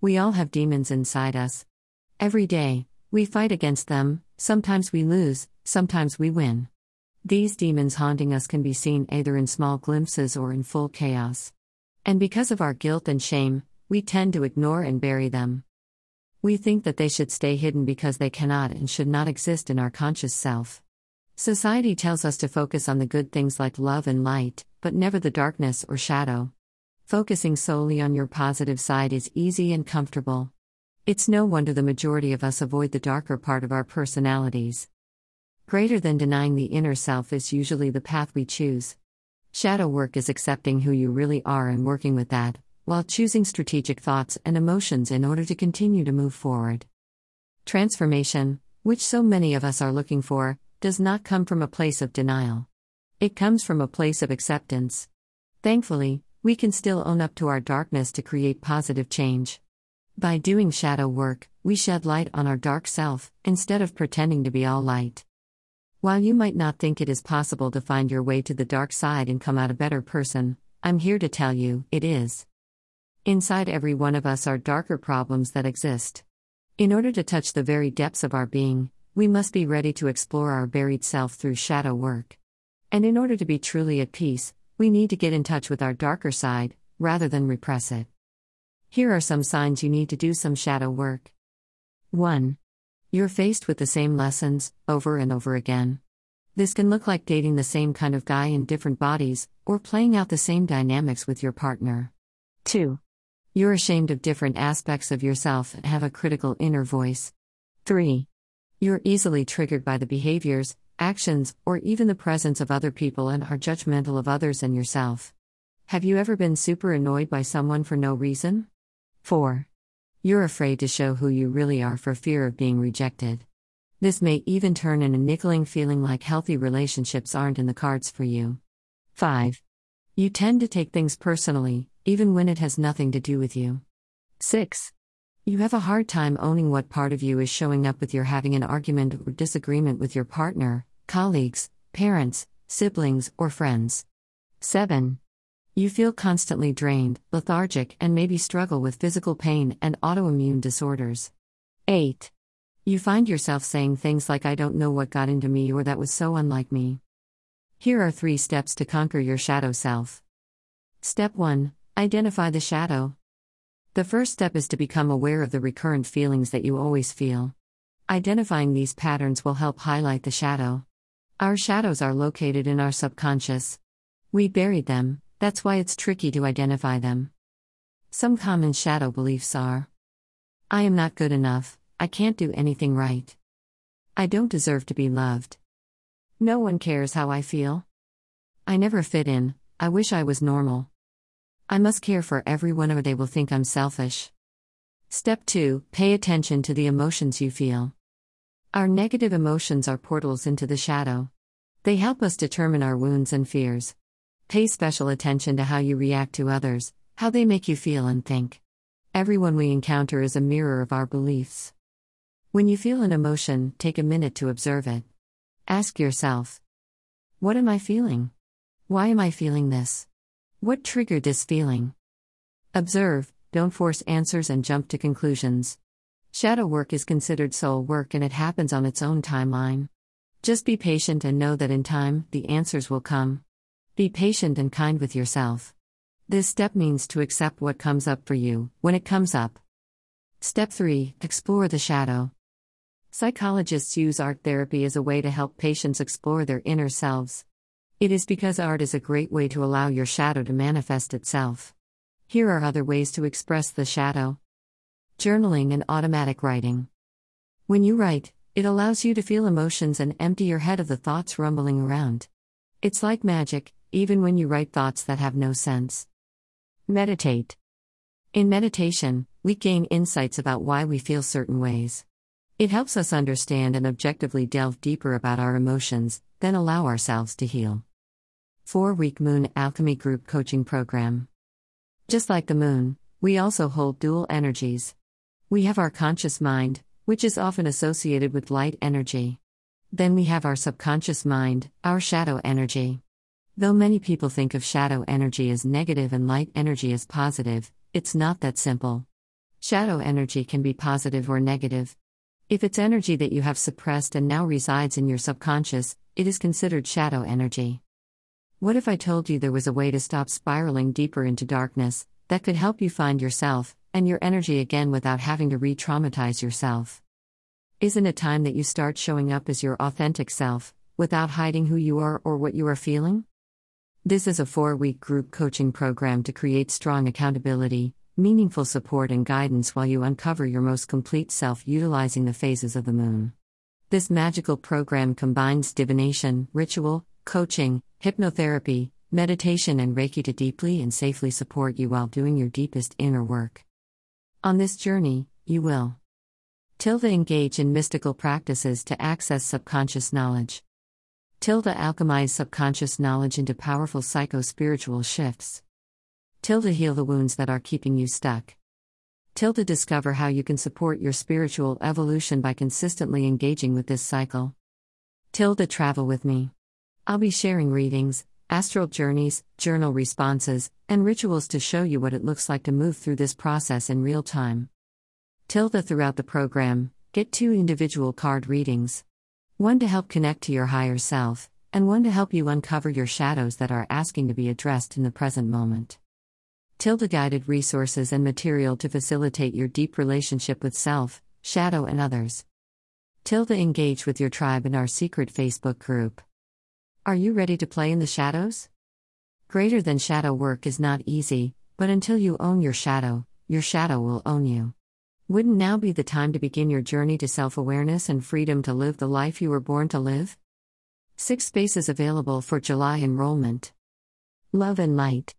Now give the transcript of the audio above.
We all have demons inside us. Every day, we fight against them, sometimes we lose, sometimes we win. These demons haunting us can be seen either in small glimpses or in full chaos. And because of our guilt and shame, we tend to ignore and bury them. We think that they should stay hidden because they cannot and should not exist in our conscious self. Society tells us to focus on the good things like love and light, but never the darkness or shadow. Focusing solely on your positive side is easy and comfortable. It's no wonder the majority of us avoid the darker part of our personalities. Greater than denying the inner self is usually the path we choose. Shadow work is accepting who you really are and working with that, while choosing strategic thoughts and emotions in order to continue to move forward. Transformation, which so many of us are looking for, does not come from a place of denial. It comes from a place of acceptance. Thankfully, we can still own up to our darkness to create positive change. By doing shadow work, we shed light on our dark self, instead of pretending to be all light. While you might not think it is possible to find your way to the dark side and come out a better person, I'm here to tell you, it is. Inside every one of us are darker problems that exist. In order to touch the very depths of our being, we must be ready to explore our buried self through shadow work. And in order to be truly at peace, we need to get in touch with our darker side, rather than repress it. Here are some signs you need to do some shadow work. 1. You're faced with the same lessons, over and over again. This can look like dating the same kind of guy in different bodies, or playing out the same dynamics with your partner. 2. You're ashamed of different aspects of yourself and have a critical inner voice. 3. You're easily triggered by the behaviors, actions, or even the presence of other people and are judgmental of others and yourself. Have you ever been super annoyed by someone for no reason? 4. You're afraid to show who you really are for fear of being rejected. This may even turn in a niggling feeling like healthy relationships aren't in the cards for you. 5. You tend to take things personally, even when it has nothing to do with you. 6. You have a hard time owning what part of you is showing up with your having an argument or disagreement with your partner, colleagues, parents, siblings, or friends. 7. You feel constantly drained, lethargic, and maybe struggle with physical pain and autoimmune disorders. 8. You find yourself saying things like, I don't know what got into me or that was so unlike me. Here are three steps to conquer your shadow self. Step 1 Identify the shadow. The first step is to become aware of the recurrent feelings that you always feel. Identifying these patterns will help highlight the shadow. Our shadows are located in our subconscious. We buried them, that's why it's tricky to identify them. Some common shadow beliefs are I am not good enough, I can't do anything right. I don't deserve to be loved. No one cares how I feel. I never fit in, I wish I was normal. I must care for everyone or they will think I'm selfish. Step 2 Pay attention to the emotions you feel. Our negative emotions are portals into the shadow. They help us determine our wounds and fears. Pay special attention to how you react to others, how they make you feel and think. Everyone we encounter is a mirror of our beliefs. When you feel an emotion, take a minute to observe it. Ask yourself What am I feeling? Why am I feeling this? What triggered this feeling? Observe, don't force answers and jump to conclusions. Shadow work is considered soul work and it happens on its own timeline. Just be patient and know that in time, the answers will come. Be patient and kind with yourself. This step means to accept what comes up for you, when it comes up. Step 3 Explore the shadow. Psychologists use art therapy as a way to help patients explore their inner selves. It is because art is a great way to allow your shadow to manifest itself. Here are other ways to express the shadow journaling and automatic writing. When you write, it allows you to feel emotions and empty your head of the thoughts rumbling around. It's like magic, even when you write thoughts that have no sense. Meditate. In meditation, we gain insights about why we feel certain ways. It helps us understand and objectively delve deeper about our emotions, then allow ourselves to heal. 4 Week Moon Alchemy Group Coaching Program. Just like the moon, we also hold dual energies. We have our conscious mind, which is often associated with light energy. Then we have our subconscious mind, our shadow energy. Though many people think of shadow energy as negative and light energy as positive, it's not that simple. Shadow energy can be positive or negative. If it's energy that you have suppressed and now resides in your subconscious, it is considered shadow energy. What if I told you there was a way to stop spiraling deeper into darkness, that could help you find yourself and your energy again without having to re traumatize yourself? Isn't it time that you start showing up as your authentic self, without hiding who you are or what you are feeling? This is a four week group coaching program to create strong accountability, meaningful support, and guidance while you uncover your most complete self utilizing the phases of the moon. This magical program combines divination, ritual, coaching, hypnotherapy, meditation, and Reiki to deeply and safely support you while doing your deepest inner work. On this journey, you will Tilde engage in mystical practices to access subconscious knowledge. Tilde alchemize subconscious knowledge into powerful psycho spiritual shifts. Tilde heal the wounds that are keeping you stuck. Tilde discover how you can support your spiritual evolution by consistently engaging with this cycle. Tilde travel with me. I'll be sharing readings, astral journeys, journal responses, and rituals to show you what it looks like to move through this process in real time. Tilde throughout the program, get two individual card readings one to help connect to your higher self, and one to help you uncover your shadows that are asking to be addressed in the present moment. Tilde guided resources and material to facilitate your deep relationship with self, shadow, and others. Tilde engage with your tribe in our secret Facebook group. Are you ready to play in the shadows? Greater than shadow work is not easy, but until you own your shadow, your shadow will own you. Wouldn't now be the time to begin your journey to self awareness and freedom to live the life you were born to live? Six spaces available for July enrollment. Love and Light.